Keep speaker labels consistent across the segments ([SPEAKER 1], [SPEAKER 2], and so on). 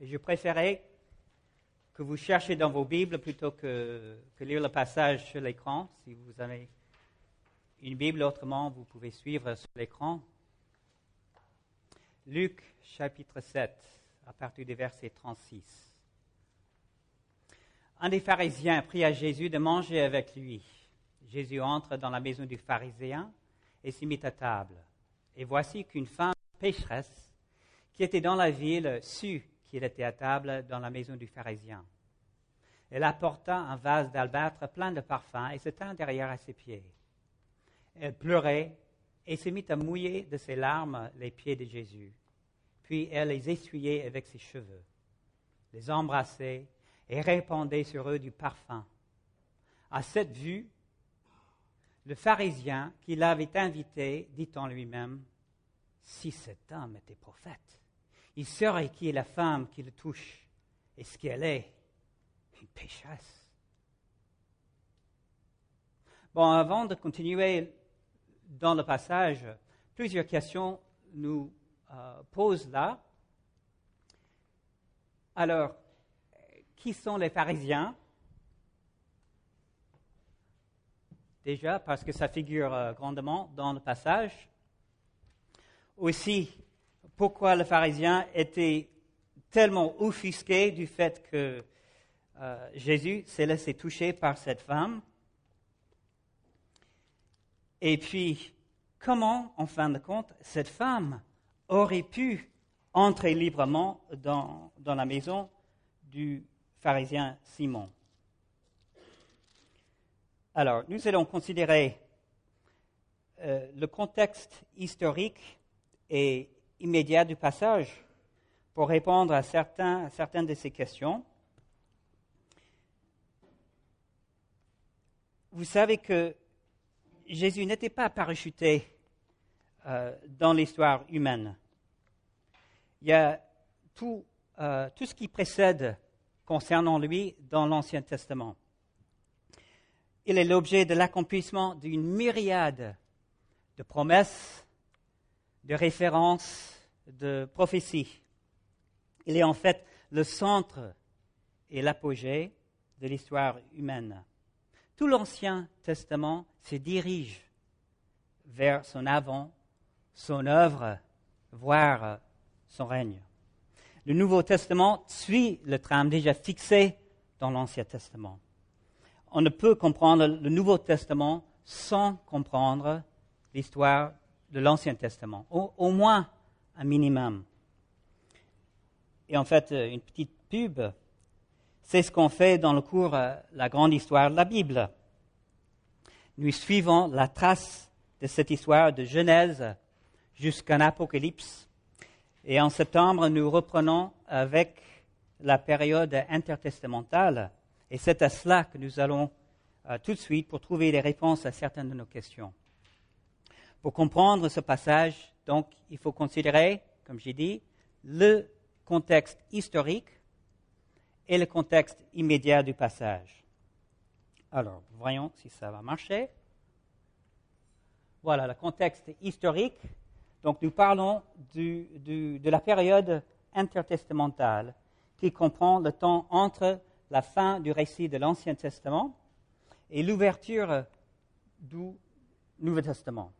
[SPEAKER 1] Et je préférais que vous cherchiez dans vos Bibles plutôt que, que lire le passage sur l'écran. Si vous avez une Bible, autrement, vous pouvez suivre sur l'écran. Luc chapitre 7, à partir du verset 36. Un des pharisiens prie à Jésus de manger avec lui. Jésus entre dans la maison du pharisien et s'y mit à table. Et voici qu'une femme pécheresse qui était dans la ville sut qu'il était à table dans la maison du pharisien. Elle apporta un vase d'albâtre plein de parfums et se tint derrière à ses pieds. Elle pleurait et se mit à mouiller de ses larmes les pieds de Jésus. Puis elle les essuyait avec ses cheveux, les embrassait et répandait sur eux du parfum. À cette vue, le pharisien qui l'avait invité dit en lui-même, Si cet homme était prophète, il saurait qui est la femme qui le touche et ce qu'elle est, une pécheresse. Bon, avant de continuer dans le passage, plusieurs questions nous euh, posent là. Alors, qui sont les pharisiens? Déjà, parce que ça figure euh, grandement dans le passage. Aussi, pourquoi le pharisien était tellement offusqué du fait que euh, Jésus s'est laissé toucher par cette femme. Et puis, comment, en fin de compte, cette femme aurait pu entrer librement dans, dans la maison du pharisien Simon? Alors, nous allons considérer euh, le contexte historique et immédiat du passage pour répondre à, certains, à certaines de ces questions. Vous savez que Jésus n'était pas parachuté euh, dans l'histoire humaine. Il y a euh, tout ce qui précède concernant lui dans l'Ancien Testament. Il est l'objet de l'accomplissement d'une myriade de promesses, de références, de prophéties. Il est en fait le centre et l'apogée de l'histoire humaine. Tout l'Ancien Testament se dirige vers son avant, son œuvre, voire son règne. Le Nouveau Testament suit le trame déjà fixé dans l'Ancien Testament. On ne peut comprendre le Nouveau Testament sans comprendre l'histoire de l'Ancien Testament, au, moins un minimum. Et en fait, euh, une petite pub, c'est ce qu'on fait dans le cours euh, La grande histoire de la Bible. Nous suivons la trace de cette histoire de Genèse jusqu'en Apocalypse et en septembre, nous reprenons avec la période intertestamentale. Et c'est à cela que nous allons euh, tout de suite pour trouver les réponses à certaines de nos questions. Pour comprendre ce passage, donc, il faut considérer, comme j'ai dit, le contexte historique et le contexte immédiat du passage. Alors, voyons si ça va marcher. Voilà le contexte historique donc nous parlons de la période intertestamentale qui comprend le temps entre la fin du récit de l'Ancien Testament et l'ouverture du Nouveau Testament.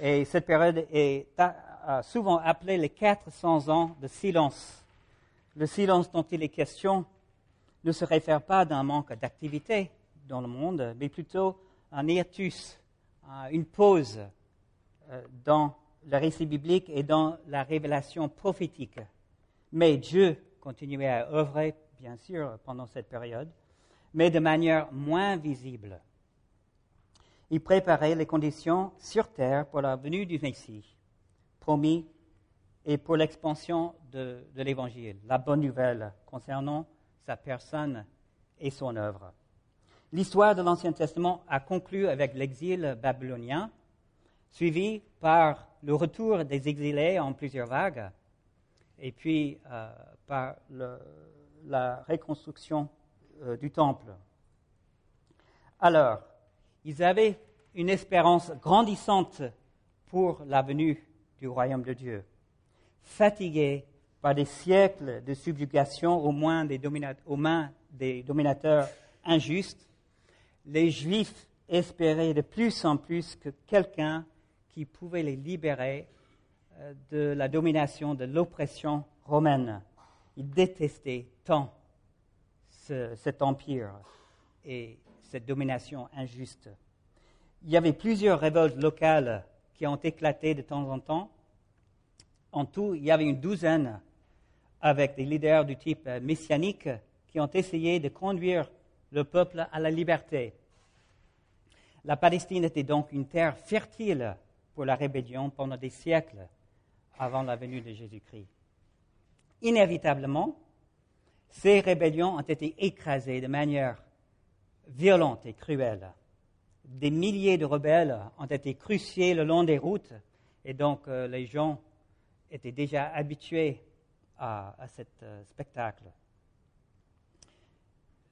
[SPEAKER 1] Et cette période est souvent appelée les 400 ans de silence. Le silence dont il est question ne se réfère pas à un manque d'activité dans le monde, mais plutôt à un hiatus, une pause euh, dans le récit biblique et dans la révélation prophétique. Mais Dieu continuait à œuvrer, bien sûr, pendant cette période, mais de manière moins visible. Il préparait les conditions sur terre pour la venue du Messie, promis, et pour l'expansion de, l'Évangile, la bonne nouvelle concernant sa personne et son œuvre. L'histoire de l'Ancien Testament a conclu avec l'exil babylonien, suivi par le retour des exilés en plusieurs vagues, et puis euh, par la reconstruction euh, du temple. Alors, ils avaient une espérance grandissante pour la venue du royaume de Dieu, fatigués par des siècles de subjugation aux mains des, dominateurs injustes, les Juifs espéraient de plus en plus que quelqu'un qui pouvait les libérer euh, de la domination, de l'oppression romaine. Ils détestaient tant cet empire et cette domination injuste. Il y avait plusieurs révoltes locales qui ont éclaté de temps en temps. En tout, il y avait une douzaine avec des leaders du type messianique qui ont essayé de conduire le peuple à la liberté. La Palestine était donc une terre fertile pour la rébellion pendant des siècles avant la venue de Jésus-Christ. Inévitablement, ces rébellions ont été écrasées de manière violente et cruelle. Des milliers de rebelles ont été cruciés le long des routes et donc euh, les gens étaient déjà habitués à, à ce euh, spectacle.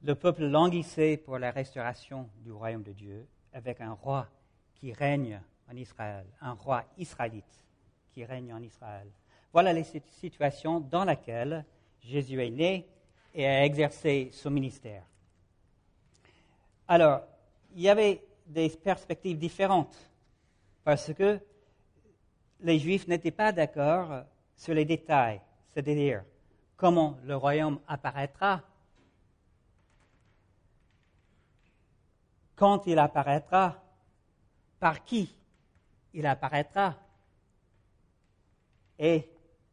[SPEAKER 1] Le peuple languissait pour la restauration du royaume de Dieu avec un roi qui règne en Israël, un roi israélite qui règne en Israël. Voilà les situations dans lesquelles Jésus est né et a exercé son ministère. Alors, il y avait des perspectives différentes parce que les Juifs n'étaient pas d'accord sur les détails, c'est-à-dire comment le royaume apparaîtra, quand il apparaîtra, par qui il apparaîtra et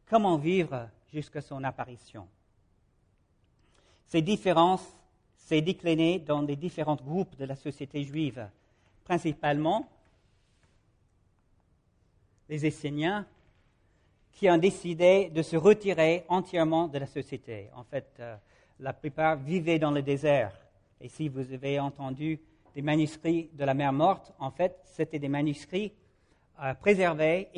[SPEAKER 1] comment vivre jusqu'à son apparition. Ces différences s'est déclinées dans les différents groupes de la société juive, principalement les Esséniens qui ont décidé de se retirer entièrement de la société. En fait, euh, la plupart vivaient dans le désert. Et si vous avez entendu des manuscrits de la mer morte, en fait, c'était des manuscrits euh, préservés,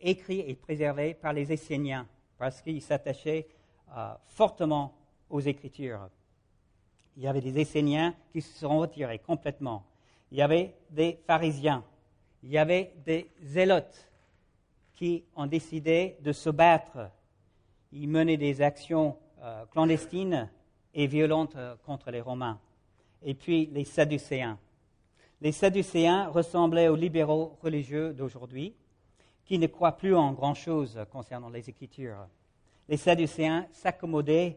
[SPEAKER 1] écrits et préservés par les Esséniens, parce qu'ils s'attachaient euh, fortement aux Écritures. Il y avait des Esséniens qui se sont retirés complètement. Il y avait des pharisiens. Il y avait des zélotes qui ont décidé de se battre. Ils menaient des actions euh, clandestines et violentes contre les Romains et puis les Sadducéens. Les Sadducéens ressemblaient aux libéraux religieux d'aujourd'hui, qui ne croient plus en grand-chose concernant les Écritures. Les Sadducéens s'accommodaient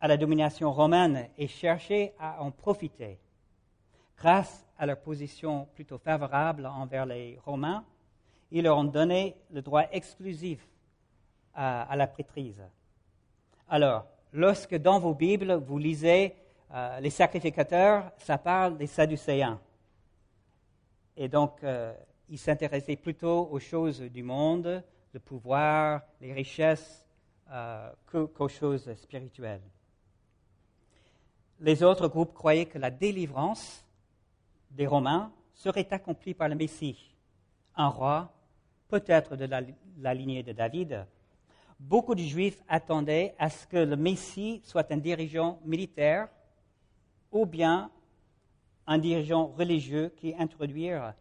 [SPEAKER 1] à la domination romaine et cherchaient à en profiter. Grâce à leur position plutôt favorable envers les Romains, ils leur ont donné le droit exclusif à, la prêtrise. Alors, lorsque dans vos Bibles, vous lisez euh, les sacrificateurs, ça parle des Sadducéens. Et donc, euh, ils s'intéressaient plutôt aux choses du monde, le pouvoir, les richesses, euh, qu'aux choses spirituelles. Les autres groupes croyaient que la délivrance des Romains serait accomplie par le Messie, un roi, peut-être de la lignée de David. Beaucoup de Juifs attendaient à ce que le Messie soit un dirigeant militaire ou bien un dirigeant religieux qui introduirait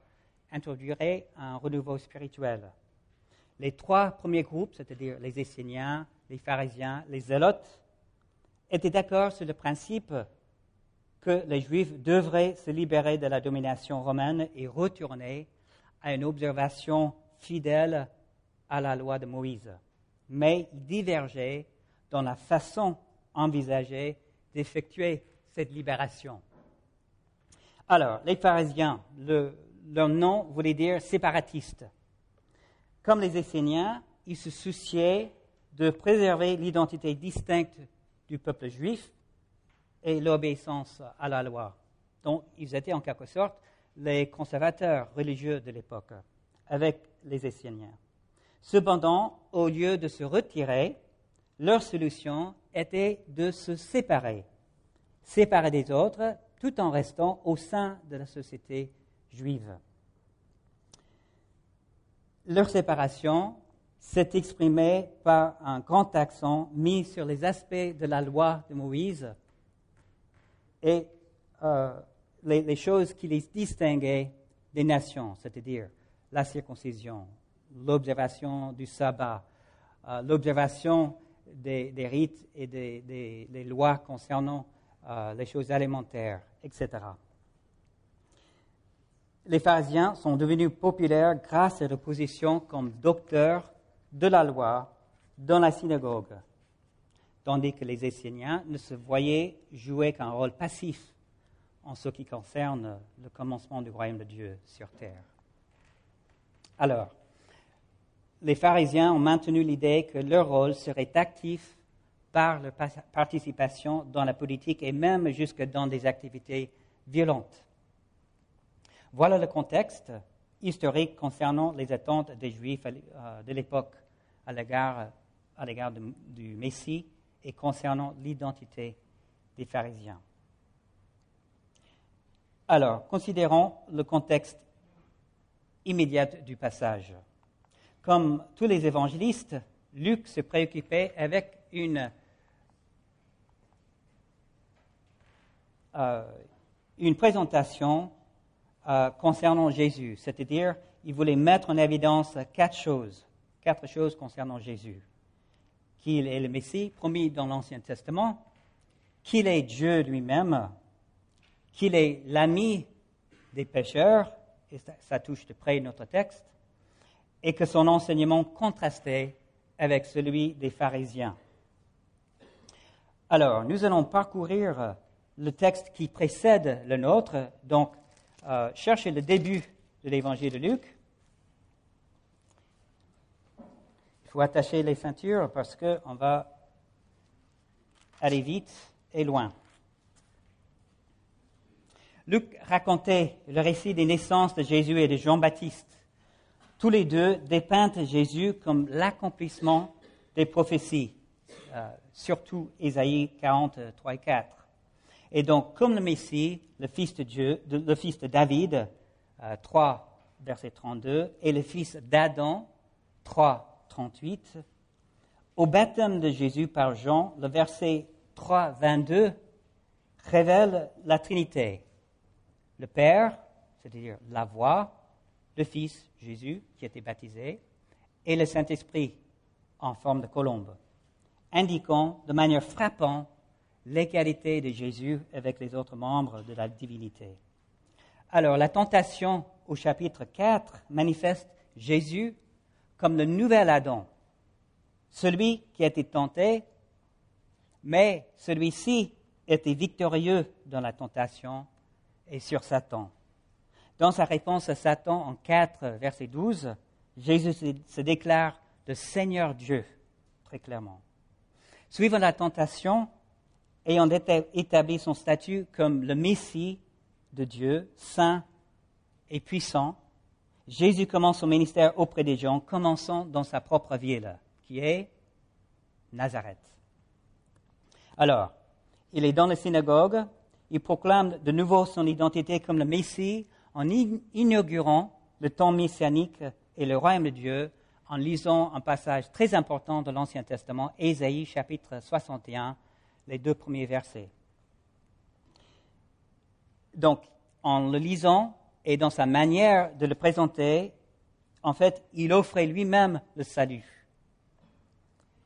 [SPEAKER 1] un renouveau spirituel. Les trois premiers groupes, c'est-à-dire les Esséniens, les pharisiens, les zélotes, étaient d'accord sur le principe que les Juifs devraient se libérer de la domination romaine et retourner à une observation fidèle à la loi de Moïse. Mais ils divergeaient dans la façon envisagée d'effectuer cette libération. Alors, les pharisiens, leur nom voulait dire séparatiste. Comme les Esséniens, ils se souciaient de préserver l'identité distincte du peuple juif et l'obéissance à la loi. Donc, ils étaient en quelque sorte les conservateurs religieux de l'époque, avec les Esséniens. Cependant, au lieu de se retirer, leur solution était de se séparer, séparer des autres tout en restant au sein de la société juive. Leur séparation s'est exprimée par un grand accent mis sur les aspects de la loi de Moïse et euh, les, choses qui les distinguaient des nations, c'est-à-dire la circoncision, l'observation du sabbat, euh, l'observation des, rites et des, lois concernant euh, les choses alimentaires, etc. Les pharisiens sont devenus populaires grâce à leur position comme docteurs de la loi dans la synagogue, tandis que les Esséniens ne se voyaient jouer qu'un rôle passif en ce qui concerne le commencement du royaume de Dieu sur terre. Alors, les pharisiens ont maintenu l'idée que leur rôle serait actif par leur participation dans la politique et même jusque dans des activités violentes. Voilà le contexte historique concernant les attentes des Juifs euh, de l'époque à l'égard, du Messie et concernant l'identité des pharisiens. Alors, considérons le contexte immédiat du passage. Comme tous les évangélistes, Luc se préoccupait avec une, euh, une présentation euh, concernant Jésus, c'est-à-dire il voulait mettre en évidence quatre choses, quatre choses concernant Jésus. Qu'il est le Messie promis dans l'Ancien Testament, qu'il est Dieu lui-même, qu'il est l'ami des pécheurs, et ça, touche de près notre texte, et que son enseignement contrastait avec celui des pharisiens. Alors, nous allons parcourir le texte qui précède le nôtre, donc euh, chercher le début de l'évangile de Luc. Il faut attacher les ceintures parce qu'on va aller vite et loin. Luc racontait le récit des naissances de Jésus et de Jean-Baptiste. Tous les deux dépeintent Jésus comme l'accomplissement des prophéties, euh, surtout Ésaïe 43 et 4. Et donc, comme le Messie, le fils de Dieu, le fils David, 3, euh, verset 32, et le fils d'Adam, 3, 38, au baptême de Jésus par Jean, le verset 3, 22, révèle la Trinité. Le Père, c'est-à-dire la voix, le Fils, Jésus, qui été baptisé, et le Saint-Esprit en forme de colombe, indiquant de manière frappante l'égalité de Jésus avec les autres membres de la divinité. Alors, la tentation au chapitre 4 manifeste Jésus comme le nouvel Adam, celui qui a été tenté, mais celui-ci était victorieux dans la tentation et sur Satan. Dans sa réponse à Satan en 4, verset 12, Jésus se déclare le Seigneur Dieu, très clairement. Suivant la tentation, ayant établi son statut comme le Messie de Dieu, saint et puissant, Jésus commence son ministère auprès des gens, commençant dans sa propre ville, qui est Nazareth. Alors, il est dans la synagogue, il proclame de nouveau son identité comme le Messie en inaugurant le temps messianique et le royaume de Dieu en lisant un passage très important de l'Ancien Testament, Ésaïe chapitre 61, les deux premiers versets. Donc, en le lisant et dans sa manière de le présenter, en fait, il offrait lui-même le salut.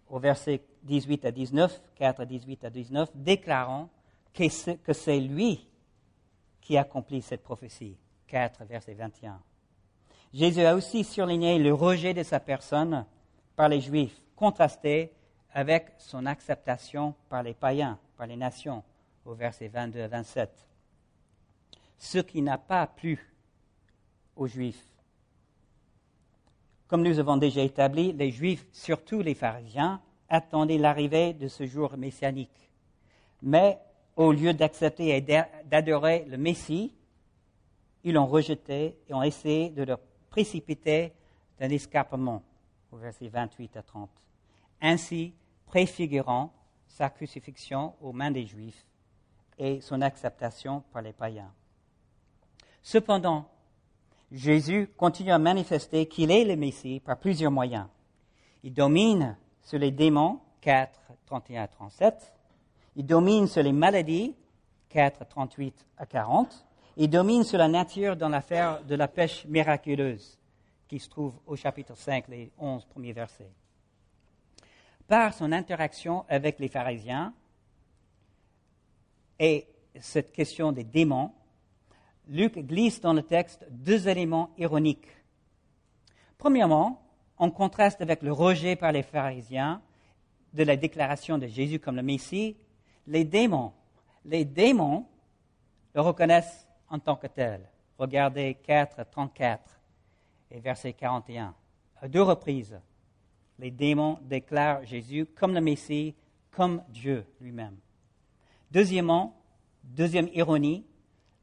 [SPEAKER 1] Au verset 18 à 19, 4 à 18 à 19, déclarant que c'est lui qui accomplit cette prophétie. 4, verset 21. Jésus a aussi surligné le rejet de sa personne par les Juifs, contrasté avec son acceptation par les païens, par les nations, au verset 22 à 27. Ce qui n'a pas plu aux Juifs. Comme nous avons déjà établi, les Juifs, surtout les pharisiens, attendaient l'arrivée de ce jour messianique. Mais au lieu d'accepter et d'adorer le Messie, ils l'ont rejeté et ont essayé de le précipiter d'un escarpement, au verset 28 à 30. Ainsi, préfigurant sa crucifixion aux mains des Juifs et son acceptation par les païens. Cependant, Jésus continue à manifester qu'il est le Messie par plusieurs moyens. Il domine sur les démons, 4, 31 à 37. Il domine sur les maladies, 4, 38 à 40. Il domine sur la nature dans l'affaire de la pêche miraculeuse, qui se trouve au chapitre 5, les 11 premiers versets. Par son interaction avec les pharisiens et cette question des démons, Luc glisse dans le texte deux éléments ironiques. Premièrement, en contraste avec le rejet par les pharisiens de la déclaration de Jésus comme le Messie, les démons, les démons le reconnaissent en tant que tel. Regardez 4, 34 et verset 41. À deux reprises, les démons déclarent Jésus comme le Messie, comme Dieu lui-même. Deuxièmement, deuxième ironie,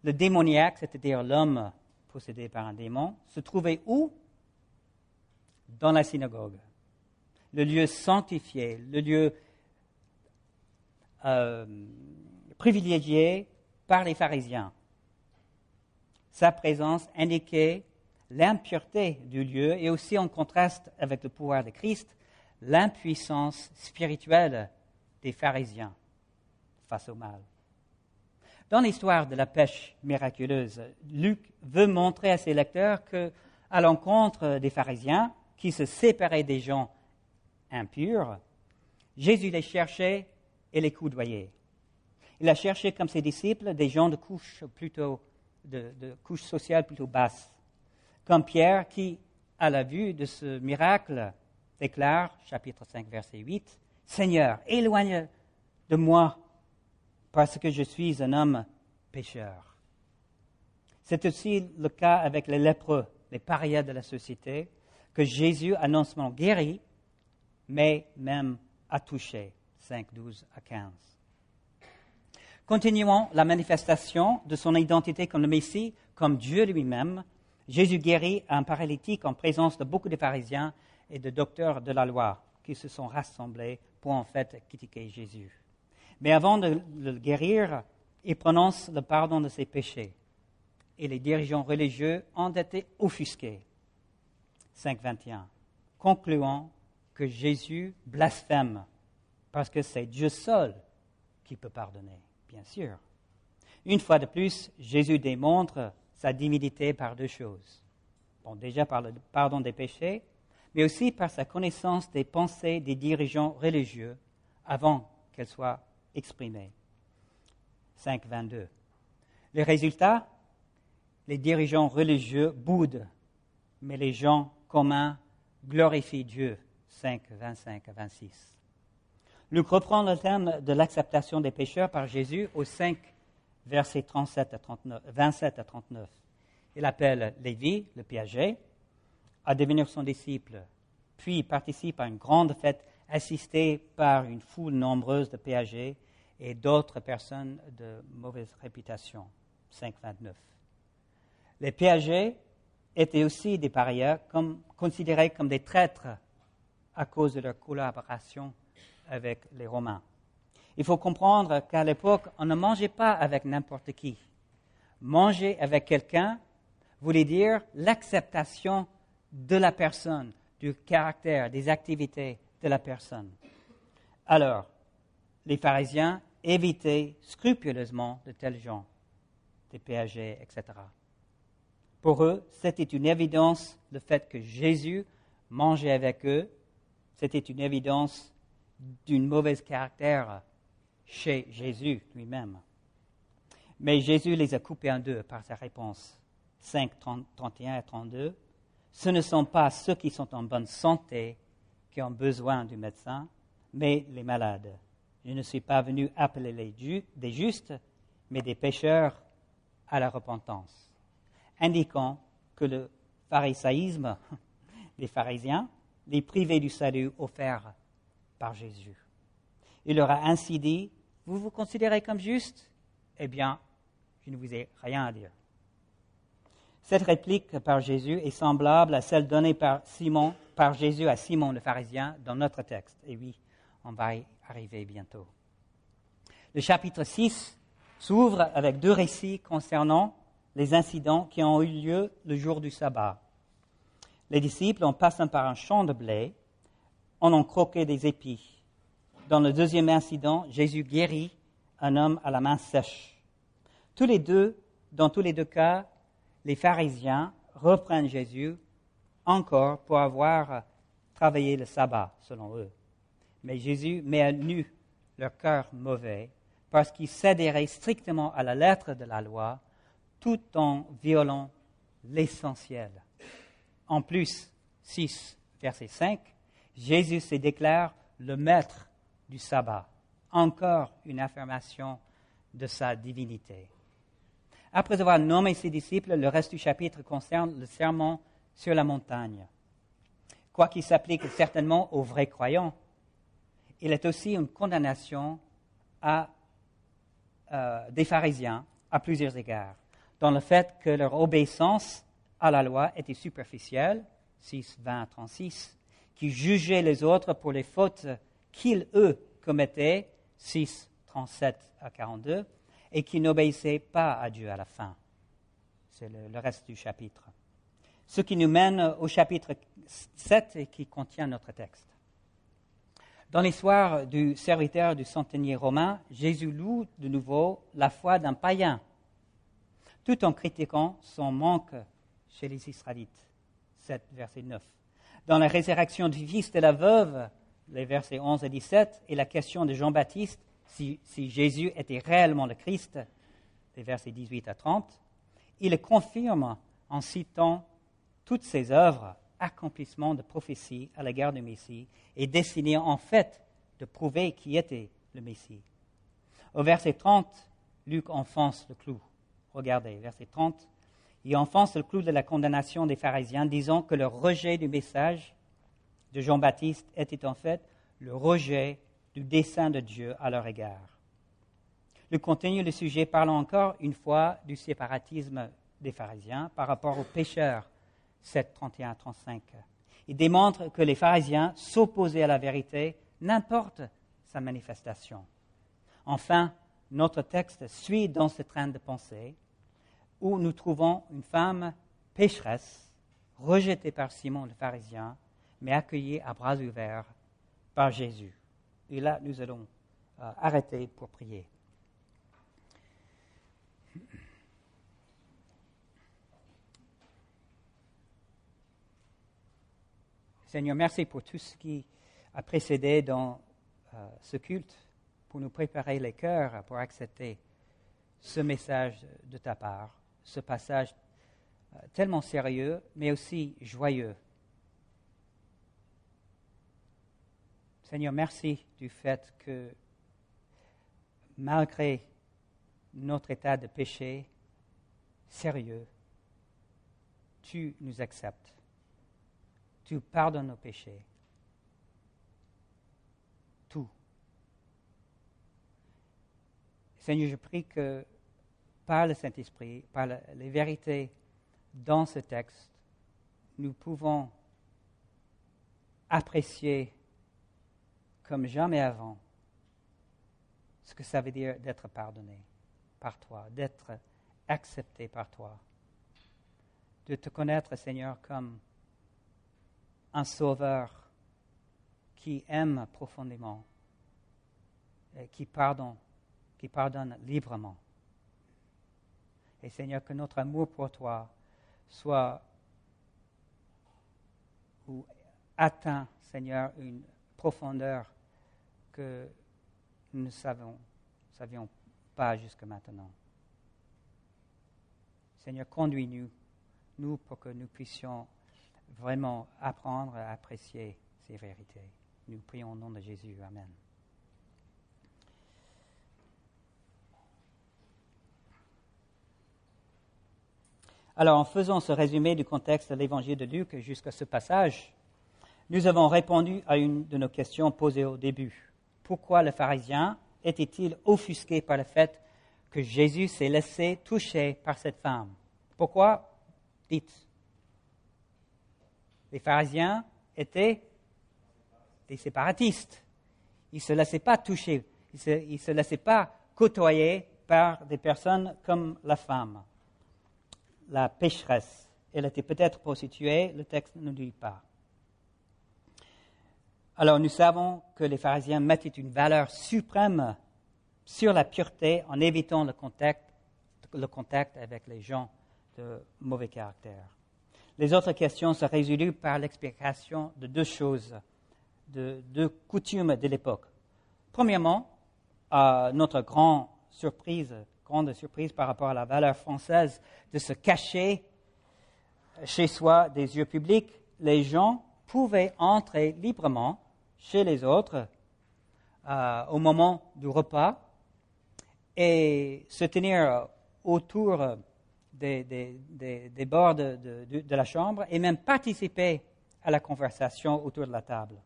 [SPEAKER 1] le démoniaque, c'est-à-dire l'homme possédé par un démon, se trouvait où? Dans la synagogue. Le lieu sanctifié, le lieu euh, privilégié par les pharisiens. Sa présence indiquait l'impureté du lieu et aussi en contraste avec le pouvoir de Christ, l'impuissance spirituelle des pharisiens face au mal. Dans l'histoire de la pêche miraculeuse, Luc veut montrer à ses lecteurs que, à l'encontre des pharisiens qui se séparaient des gens impurs, Jésus les cherchait et les coudoyait. Il a cherché comme ses disciples des gens de couche plutôt de, de couche sociale plutôt basse, comme Pierre qui, à la vue de ce miracle, déclare, chapitre 5, verset 8, Seigneur, éloigne de moi parce que je suis un homme pécheur. C'est aussi le cas avec les lépreux, les parias de la société, que Jésus a non seulement guéri, mais même a touché. 5, 12 à 15. Continuons la manifestation de son identité comme le Messie, comme Dieu lui-même. Jésus guérit un paralytique en présence de beaucoup de pharisiens et de docteurs de la loi qui se sont rassemblés pour en fait critiquer Jésus. Mais avant de le guérir, il prononce le pardon de ses péchés. Et les dirigeants religieux ont été offusqués. 5.21. Concluant que Jésus blasphème parce que c'est Dieu seul qui peut pardonner, bien sûr. Une fois de plus, Jésus démontre sa divinité par deux choses. Bon, déjà par le pardon des péchés, mais aussi par sa connaissance des pensées des dirigeants religieux avant qu'elles soient exprimé. 5, 22. Les résultats Les dirigeants religieux boudent, mais les gens communs glorifient Dieu. 5, 25 à 26. Luc reprend le thème de l'acceptation des pécheurs par Jésus au 5, versets 37 à 39, 27 à 39. Il appelle Lévi, le piaget, à devenir son disciple, puis participe à une grande fête assistée par une foule nombreuse de péagers et d'autres personnes de mauvaise réputation. 5.29. Les péagers étaient aussi des parieurs comme, considérés comme des traîtres à cause de leur collaboration avec les Romains. Il faut comprendre qu'à l'époque, on ne mangeait pas avec n'importe qui. Manger avec quelqu'un voulait dire l'acceptation de la personne, du caractère, des activités de la personne. Alors, les pharisiens éviter scrupuleusement de tels gens, des péagers, etc. Pour eux, c'était une évidence le fait que Jésus mangeait avec eux, c'était une évidence d'une mauvaise caractère chez Jésus lui-même. Mais Jésus les a coupés en deux par sa réponse 5, 31 et 32. Ce ne sont pas ceux qui sont en bonne santé qui ont besoin du médecin, mais les malades. Je ne suis pas venu appeler les des justes, mais des pécheurs à la repentance, indiquant que le pharisaïsme des pharisiens les privait du salut offert par Jésus. Il leur a ainsi dit, vous vous considérez comme juste? Eh bien, je ne vous ai rien à dire. Cette réplique par Jésus est semblable à celle donnée par Simon, par Jésus à Simon le pharisien dans notre texte. Et oui, on va y arriver bientôt. Le chapitre 6 s'ouvre avec deux récits concernant les incidents qui ont eu lieu le jour du sabbat. Les disciples, en passant par un champ de blé, en ont croqué des épis. Dans le deuxième incident, Jésus guérit un homme à la main sèche. Tous les deux, dans tous les deux cas, les pharisiens reprennent Jésus encore pour avoir travaillé le sabbat, selon eux. Mais Jésus met à nu leur cœur mauvais parce qu'ils s'adhéraient strictement à la lettre de la loi tout en violant l'essentiel. En plus, 6, verset 5, Jésus se déclare le maître du sabbat. Encore une affirmation de sa divinité. Après avoir nommé ses disciples, le reste du chapitre concerne le serment sur la montagne. Quoiqu'il s'applique certainement aux vrais croyants, il est aussi une condamnation à, euh, des pharisiens à plusieurs égards, dans le fait que leur obéissance à la loi était superficielle, 6, 20, 36, qui jugeaient les autres pour les fautes qu'ils, eux, commettaient, 6, 37 à 42, et qui n'obéissaient pas à Dieu à la fin. C'est le, reste du chapitre. Ce qui nous mène au chapitre 7 et qui contient notre texte. Dans l'histoire du serviteur du centenier romain, Jésus loue de nouveau la foi d'un païen, tout en critiquant son manque chez les Israélites. 7, verset 9. Dans la résurrection du fils de la veuve, les versets 11 et 17, et la question de Jean-Baptiste, si, Jésus était réellement le Christ, les versets 18 à 30, il le confirme en citant toutes ses œuvres, accomplissement de prophétie à l'égard du Messie, et destinées en fait de prouver qui était le Messie. Au verset 30, Luc enfonce le clou. Regardez, verset 30. Il enfonce le clou de la condamnation des pharisiens, disant que le rejet du message de Jean-Baptiste était en fait le rejet du dessein de Dieu à leur égard. Le contenu du sujet parle encore une fois du séparatisme des pharisiens par rapport aux pécheurs, 7, 31 35. Il démontre que les pharisiens s'opposaient à la vérité, n'importe sa manifestation. Enfin, notre texte suit dans ce train de pensée où nous trouvons une femme pécheresse, rejetée par Simon le pharisien, mais accueillie à bras ouverts par Jésus. Et là, nous allons euh, arrêter pour prier. Seigneur, merci pour tout ce qui a précédé dans euh, ce culte, pour nous préparer les cœurs pour accepter ce message de ta part, ce passage euh, tellement sérieux, mais aussi joyeux Seigneur, merci du fait que malgré notre état de péché sérieux, tu nous acceptes. Tu pardonnes nos péchés. Tout. Seigneur, je prie que par le Saint-Esprit, par les vérités dans ce texte, nous pouvons apprécier comme jamais avant ce que ça veut dire d'être pardonné par toi, d'être accepté par toi, de te connaître, Seigneur, comme un sauveur qui aime profondément et qui pardonne, qui pardonne librement. Et Seigneur, que notre amour pour toi soit ou atteint, Seigneur, une profondeur que nous ne savions, pas jusque maintenant. Seigneur, conduis-nous, nous, pour que nous puissions vraiment apprendre à apprécier ces vérités. Nous prions au nom de Jésus. Amen. Alors, en faisant ce résumé du contexte de l'évangile de Luc jusqu'à ce passage, nous avons répondu à une de nos questions posées au début pourquoi le pharisien était-il offusqué par le fait que Jésus s'est laissé toucher par cette femme? Pourquoi? Dites. Les pharisiens étaient des séparatistes. Ils ne se laissaient pas toucher, ils ne se, laissaient pas côtoyer par des personnes comme la femme, la pécheresse. Elle était peut-être prostituée, le texte ne dit pas. Alors nous savons que les pharisiens mettaient une valeur suprême sur la pureté en évitant le contact, le contact avec les gens de mauvais caractère. Les autres questions se résolent par l'explication de deux choses de deux coutumes de l'époque. Premièrement, à notre grande surprise, grande surprise par rapport à la valeur française de se cacher chez soi des yeux publics, les gens pouvaient entrer librement chez les autres euh, au moment du repas et se tenir autour des, des, bords de, de, la chambre et même participer à la conversation autour de la table.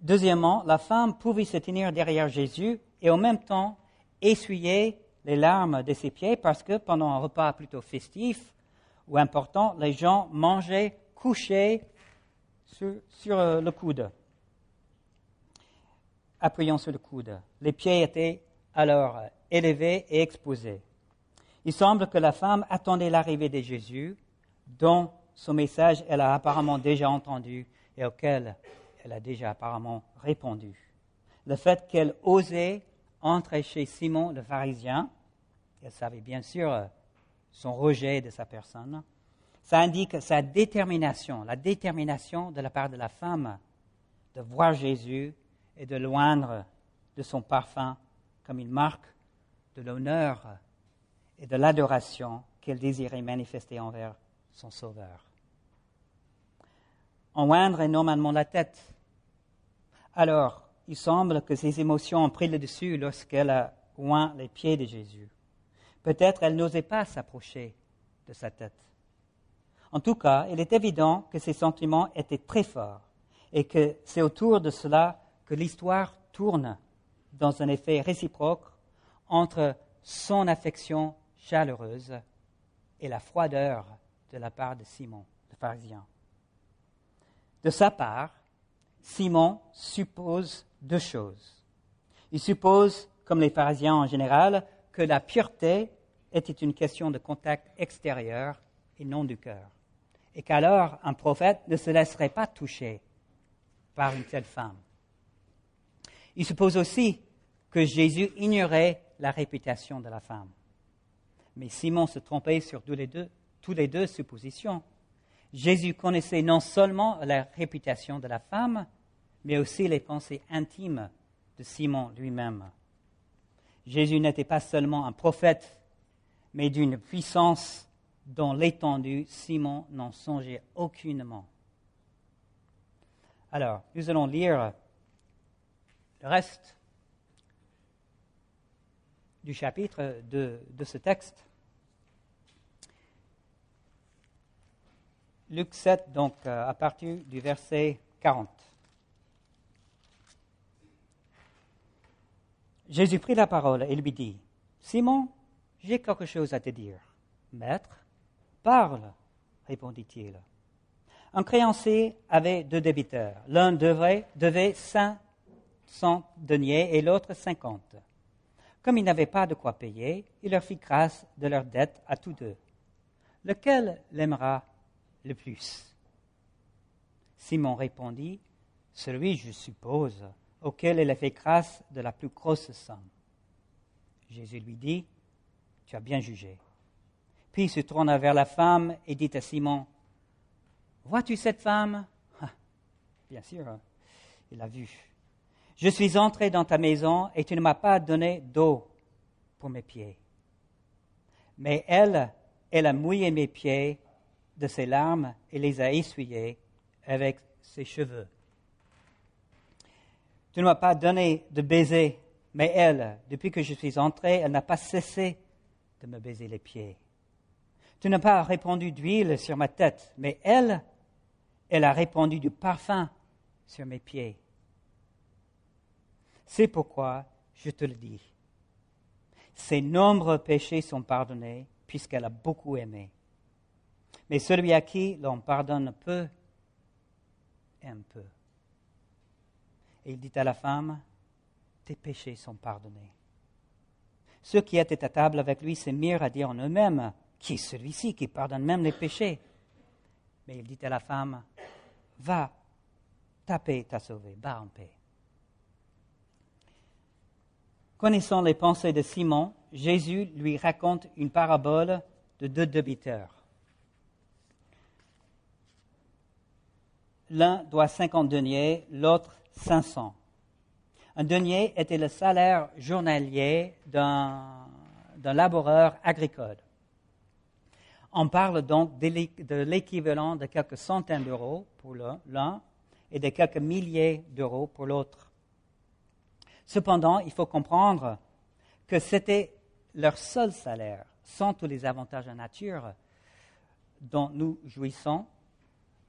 [SPEAKER 1] Deuxièmement, la femme pouvait se tenir derrière Jésus et en même temps essuyer les larmes de ses pieds parce que pendant un repas plutôt festif ou important, les gens mangeaient couchés sur, euh, le coude, appuyant sur le coude. Les pieds étaient alors élevés et exposés. Il semble que la femme attendait l'arrivée de Jésus, dont son message elle a apparemment déjà entendu et auquel elle a déjà apparemment répondu. Le fait qu'elle osait entrer chez Simon le pharisien, elle savait bien sûr son rejet de sa personne, ça indique sa détermination, la détermination de la part de la femme de voir Jésus et de loindre de son parfum comme une marque de l'honneur et de l'adoration qu'elle désirait manifester envers son Sauveur. En oindre normalement la tête. Alors, il semble que ses émotions ont pris le dessus lorsqu'elle a oint les pieds de Jésus. Peut-être elle n'osait pas s'approcher de sa tête. En tout cas, il est évident que ses sentiments étaient très forts et que c'est autour de cela que l'histoire tourne dans un effet réciproque entre son affection chaleureuse et la froideur de la part de Simon, le pharisien. De sa part, Simon suppose deux choses. Il suppose, comme les pharisiens en général, que la pureté était une question de contact extérieur et non du cœur, et qu'alors un prophète ne se laisserait pas toucher par une telle femme. Il suppose aussi que Jésus ignorait la réputation de la femme. Mais Simon se trompait sur tous les deux, tous les deux suppositions. Jésus connaissait non seulement la réputation de la femme, mais aussi les pensées intimes de Simon lui-même. Jésus n'était pas seulement un prophète, mais d'une puissance dont l'étendue Simon n'en songeait aucunement. Alors, nous allons lire le reste du chapitre de, ce texte. Luc 7, donc euh, à partir du verset 40. Jésus prit la parole et lui dit, Simon, j'ai quelque chose à te dire. Maître, parle, répondit-il. Un créancier avait deux débiteurs. L'un devait, devait 500 deniers et l'autre 50. Comme il n'avait pas de quoi payer, il leur fit grâce de leur dette à tous deux. Lequel l'aimera le plus? Simon répondit, Celui, je suppose, auquel il a fait grâce de la plus grosse somme. Jésus lui dit, Tu as bien jugé. Puis se tourna vers la femme et dit à Simon, Vois-tu cette femme? Ah, Bien sûr, hein. il l'a vue. Je suis entré dans ta maison et tu ne m'as pas donné d'eau pour mes pieds. Mais elle, elle a mouillé mes pieds de ses larmes et les a essuyés avec ses cheveux. Tu ne m'as pas donné de baiser, mais elle, depuis que je suis entré, elle n'a pas cessé de me baiser les pieds. Tu n'as pas répandu d'huile sur ma tête, mais elle, elle a répandu du parfum sur mes pieds. C'est pourquoi je te le dis. Ses nombreux péchés sont pardonnés, puisqu'elle a beaucoup aimé. Mais celui à qui l'on pardonne peu, aime peu. Et il dit à la femme, tes péchés sont pardonnés. Ceux qui étaient à table avec lui se mirent à dire en eux-mêmes, qui est celui-ci qui pardonne même les péchés? Mais il dit à la femme, va, ta paix t'a sauvé, va en paix. Connaissant les pensées de Simon, Jésus lui raconte une parabole de deux débiteurs. l'un doit 50 deniers, l'autre 500. Un denier était le salaire journalier d'un laboureur agricole. On parle donc de l'équivalent de quelques centaines d'euros pour l'un et de quelques milliers d'euros pour l'autre. Cependant, il faut comprendre que c'était leur seul salaire, sans tous les avantages en nature dont nous jouissons,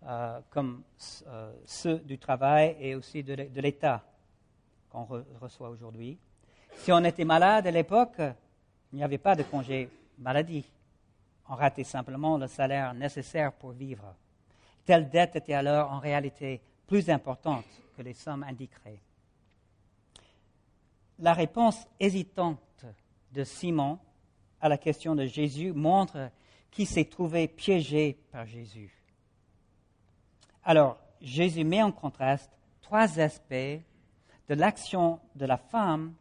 [SPEAKER 1] euh, comme euh, ceux du travail et aussi de l'État qu'on reçoit aujourd'hui. Si on était malade à l'époque, il n'y avait pas de congé maladie. On ratait simplement le salaire nécessaire pour vivre. Telle dette était alors en réalité plus importante que les sommes indiqueraient. La réponse hésitante de Simon à la question de Jésus montre qu'il s'est trouvé piégé par Jésus. Alors, Jésus met en contraste trois aspects de l'action de la femme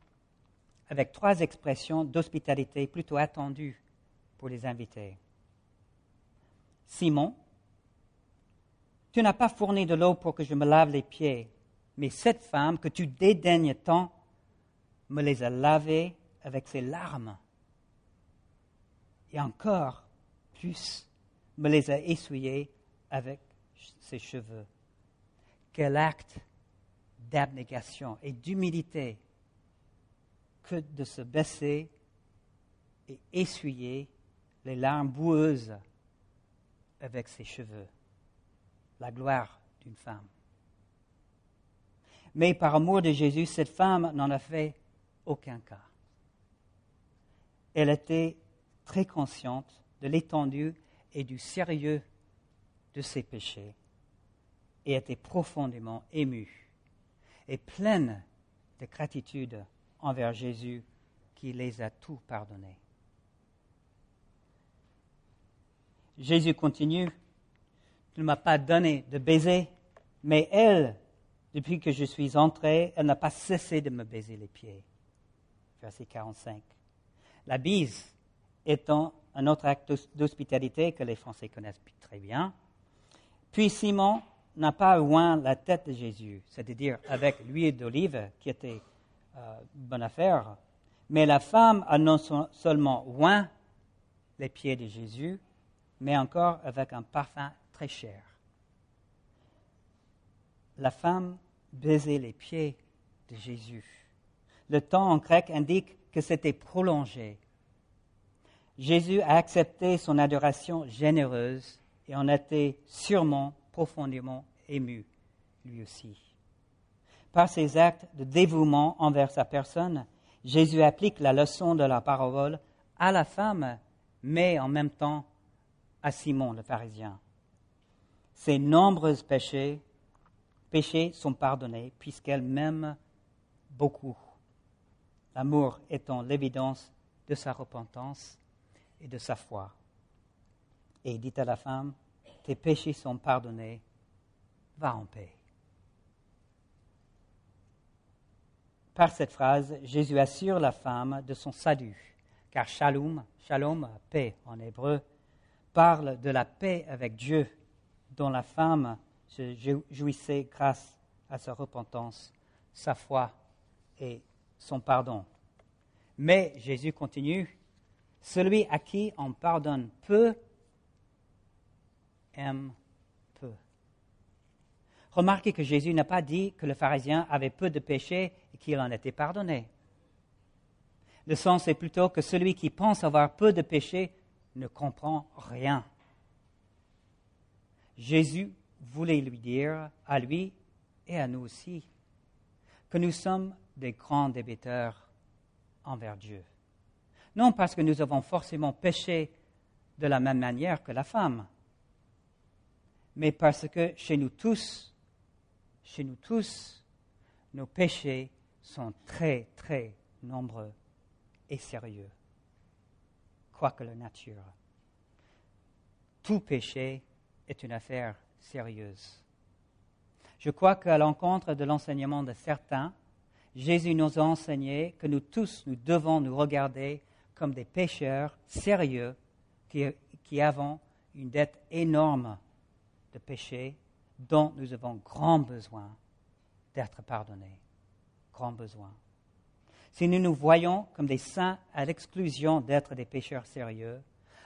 [SPEAKER 1] avec trois expressions d'hospitalité plutôt attendues pour les invités. Simon, tu n'as pas fourni de l'eau pour que je me lave les pieds, mais cette femme que tu dédaignes tant me les a lavés avec ses larmes. Et encore plus, me les a essuyés avec ses cheveux. Quel acte d'abnégation et d'humilité que de se baisser et essuyer les larmes boueuses avec ses cheveux. La gloire d'une femme. Mais par amour de Jésus, cette femme n'en a fait aucun cas. Elle était très consciente de l'étendue et du sérieux de ses péchés et était profondément émue et pleine de gratitude envers Jésus qui les a tout pardonnés. Jésus continue, Tu ne m'as pas donné de baiser, mais elle, depuis que je suis entré, elle n'a pas cessé de me baiser les pieds. Verset 45. La bise étant un autre acte d'hospitalité que les Français connaissent très bien. Puis Simon n'a pas oint la tête de Jésus, c'est-à-dire avec l'huile d'olive, qui était euh, bonne affaire, mais la femme a non seulement oint les pieds de Jésus, mais encore avec un parfum très cher. La femme baisait les pieds de Jésus. Le temps en grec indique que c'était prolongé. Jésus a accepté son adoration généreuse et en était sûrement profondément ému, lui aussi. Par ses actes de dévouement envers sa personne, Jésus applique la leçon de la parole à la femme, mais en même temps à Simon le pharisien. Ses nombreux péchés, péchés sont pardonnés puisqu'elle m'aime beaucoup. L'amour étant l'évidence de sa repentance et de sa foi. Et il dit à la femme, tes péchés sont pardonnés, va en paix. Par cette phrase, Jésus assure la femme de son salut, car shalom, shalom, paix en hébreu, parle de la paix avec Dieu dont la femme se jouissait grâce à sa repentance, sa foi et son pardon. Mais Jésus continue, celui à qui on pardonne peu aime peu. Remarquez que Jésus n'a pas dit que le pharisien avait peu de péchés et qu'il en était pardonné. Le sens est plutôt que celui qui pense avoir peu de péchés ne comprend rien. Jésus voulait lui dire, à lui et à nous aussi, que nous sommes des grands débiteurs envers Dieu. Non parce que nous avons forcément péché de la même manière que la femme, mais parce que chez nous tous, chez nous tous, nos péchés sont très, très nombreux et sérieux quoique la nature. Tout péché est une affaire sérieuse. Je crois qu'à l'encontre de l'enseignement de certains, Jésus nous a enseigné que nous tous, nous devons nous regarder comme des pécheurs sérieux qui, qui avons une dette énorme de péché dont nous avons grand besoin d'être pardonnés. Grand besoin. Si nous nous voyons comme des saints à l'exclusion d'être des pécheurs sérieux,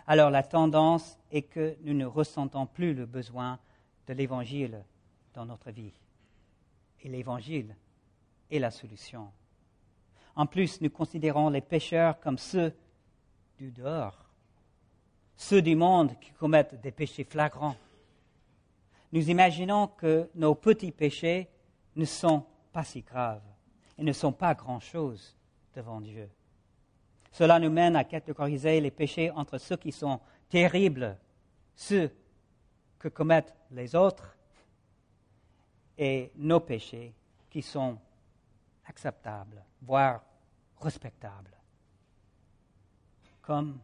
[SPEAKER 1] alors la tendance est que nous ne ressentons plus le besoin de l'Évangile dans notre vie. Et l'Évangile est la solution. En plus, nous considérons les pécheurs comme ceux du dehors, ceux du monde qui commettent des péchés flagrants. Nous imaginons que nos petits péchés ne sont pas si graves ne sont pas grand-chose devant Dieu. Cela nous mène à catégoriser les péchés entre ceux qui sont terribles, ceux que commettent les autres, et nos péchés qui sont acceptables, voire respectables, comme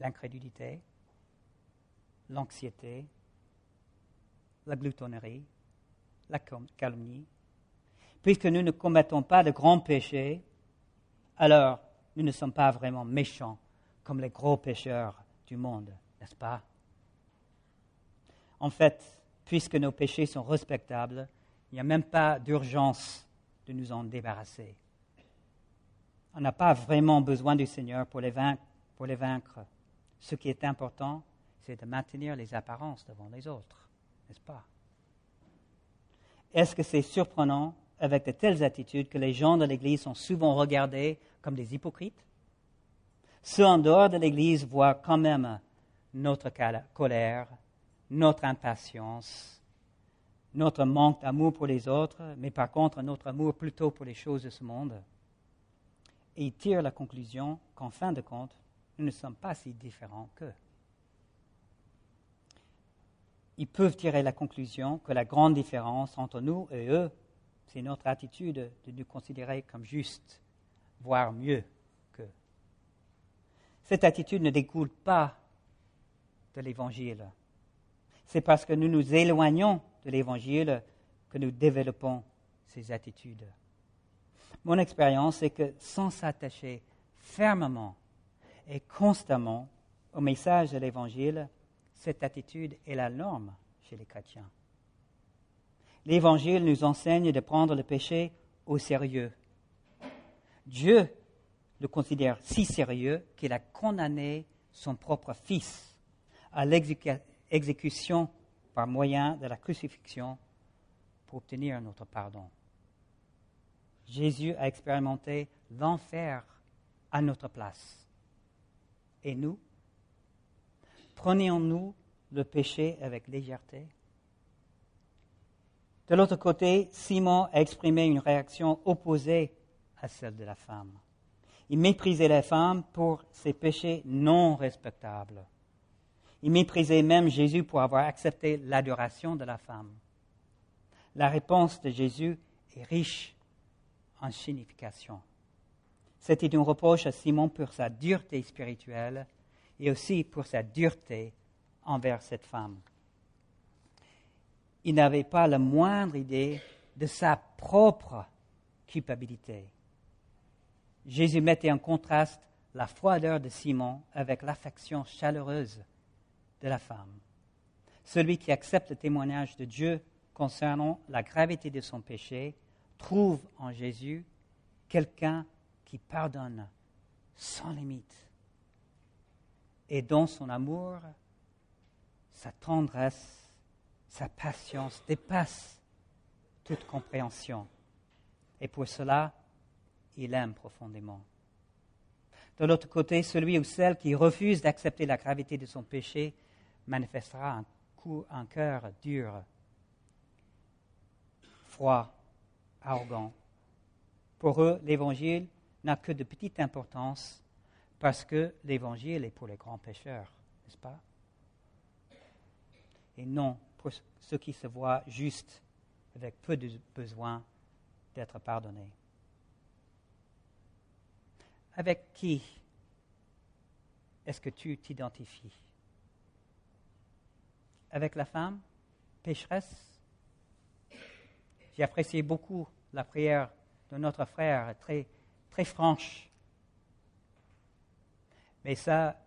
[SPEAKER 1] l'incrédulité, l'anxiété, la gloutonnerie, la calomnie. Puisque nous ne commettons pas de grands péchés, alors nous ne sommes pas vraiment méchants comme les gros pécheurs du monde, n'est-ce pas? En fait, puisque nos péchés sont respectables, il n'y a même pas d'urgence de nous en débarrasser. On n'a pas vraiment besoin du Seigneur pour les, vaincre, pour les vaincre. Ce qui est important, c'est de maintenir les apparences devant les autres, n'est-ce pas? Est-ce que c'est surprenant avec de telles attitudes que les gens de l'Église sont souvent regardés comme des hypocrites Ceux en dehors de l'Église voient quand même notre colère, notre impatience, notre manque d'amour pour les autres, mais par contre notre amour plutôt pour les choses de ce monde. Et ils tirent la conclusion qu'en fin de compte, nous ne sommes pas si différents qu'eux. Ils peuvent tirer la conclusion que la grande différence entre nous et eux, c'est notre attitude de nous considérer comme justes, voire mieux qu'eux. Cette attitude ne découle pas de l'Évangile c'est parce que nous nous éloignons de l'Évangile que nous développons ces attitudes. Mon expérience est que sans s'attacher fermement et constamment au message de l'Évangile, cette attitude est la norme chez les chrétiens. L'Évangile nous enseigne de prendre le péché au sérieux. Dieu le considère si sérieux qu'il a condamné son propre Fils à l'exécution exécution par moyen de la crucifixion pour obtenir notre pardon. Jésus a expérimenté l'enfer à notre place. Et nous Prenons-nous le péché avec légèreté De l'autre côté, Simon a exprimé une réaction opposée à celle de la femme. Il méprisait la femme pour ses péchés non respectables. Il méprisait même Jésus pour avoir accepté l'adoration de la femme. La réponse de Jésus est riche en signification. C'était un reproche à Simon pour sa dureté spirituelle et aussi pour sa dureté envers cette femme. Il n'avait pas la moindre idée de sa propre culpabilité. Jésus mettait en contraste la froideur de Simon avec l'affection chaleureuse de la femme. Celui qui accepte le témoignage de Dieu concernant la gravité de son péché trouve en Jésus quelqu'un qui pardonne sans limite et dont son amour, sa tendresse, sa patience dépassent toute compréhension. Et pour cela, il aime profondément. De l'autre côté, celui ou celle qui refuse d'accepter la gravité de son péché manifestera un, un cœur dur, froid, arrogant. Pour eux, l'Évangile n'a que de petite importance parce que l'Évangile est pour les grands pécheurs, n'est-ce pas? Et non pour ceux qui se voient justes avec peu de besoin d'être pardonnés. Avec qui est-ce que tu t'identifies? Avec la femme pécheresse? J'ai apprécié beaucoup la prière de notre frère, très, très franche. Mais ça,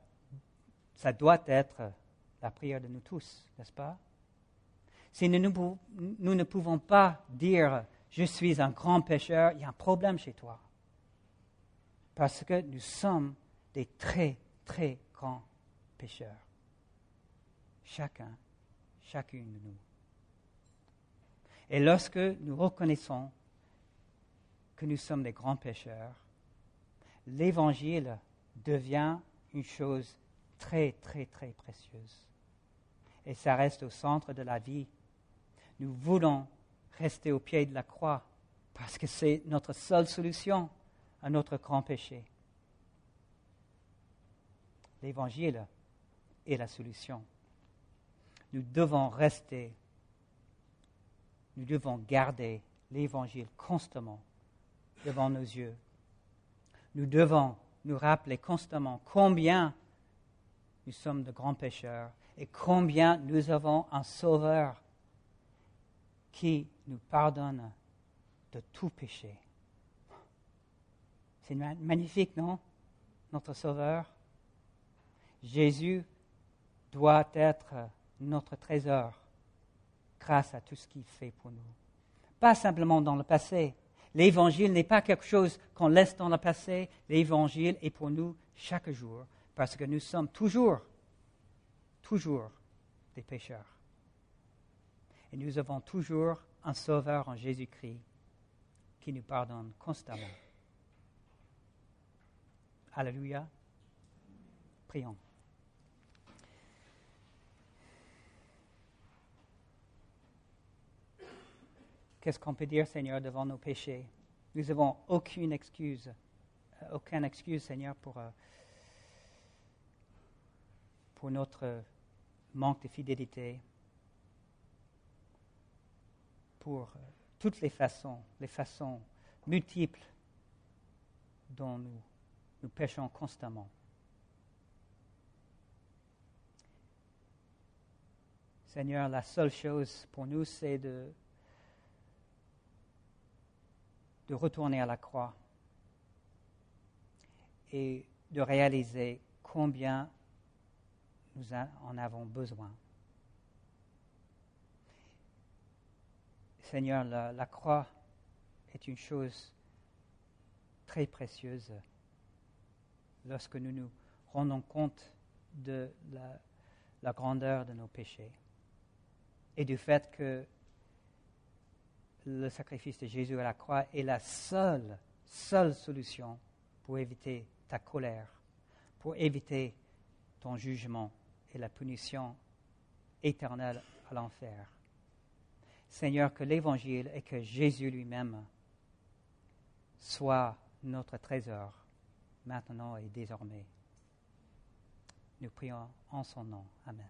[SPEAKER 1] ça doit être la prière de nous tous, n'est-ce pas? Si nous, ne pouvons pas dire je suis un grand pécheur, il y a un problème chez toi. Parce que nous sommes des très, très grands pécheurs. Chacun, chacune de nous. Et lorsque nous reconnaissons que nous sommes des grands pécheurs, l'Évangile devient une chose très, très, très précieuse. Et ça reste au centre de la vie. Nous voulons rester au pied de la croix parce que c'est notre seule solution à notre grand péché. L'Évangile est la solution. Nous devons rester, nous devons garder l'Évangile constamment devant nos yeux. Nous devons nous rappeler constamment combien nous sommes de grands pécheurs et combien nous avons un Sauveur qui nous pardonne de tout péché. C'est magnifique, non? Notre Sauveur. Jésus doit être notre trésor grâce à tout ce qu'il fait pour nous. Pas simplement dans le passé. L'Évangile n'est pas quelque chose qu'on laisse dans le passé. L'Évangile est pour nous chaque jour parce que nous sommes toujours, toujours des pécheurs. Et nous avons toujours un Sauveur en Jésus-Christ qui nous pardonne constamment. Alléluia. Prions. Qu'est-ce qu'on peut dire, Seigneur, devant nos péchés? Nous n'avons aucune excuse, euh, aucune excuse, Seigneur, pour, euh, pour notre manque de fidélité, pour euh, toutes les façons, les façons multiples dont nous, nous péchons constamment. Seigneur, la seule chose pour nous, c'est de de retourner à la croix et de réaliser combien nous en avons besoin. Seigneur, la, croix est une chose très précieuse lorsque nous nous rendons compte de la, la grandeur de nos péchés et du fait que le sacrifice de Jésus à la croix est la seule, seule solution pour éviter ta colère, pour éviter ton jugement et la punition éternelle à l'enfer. Seigneur, que l'Évangile et que Jésus lui-même soient notre trésor maintenant et désormais. Nous prions en son nom. Amen.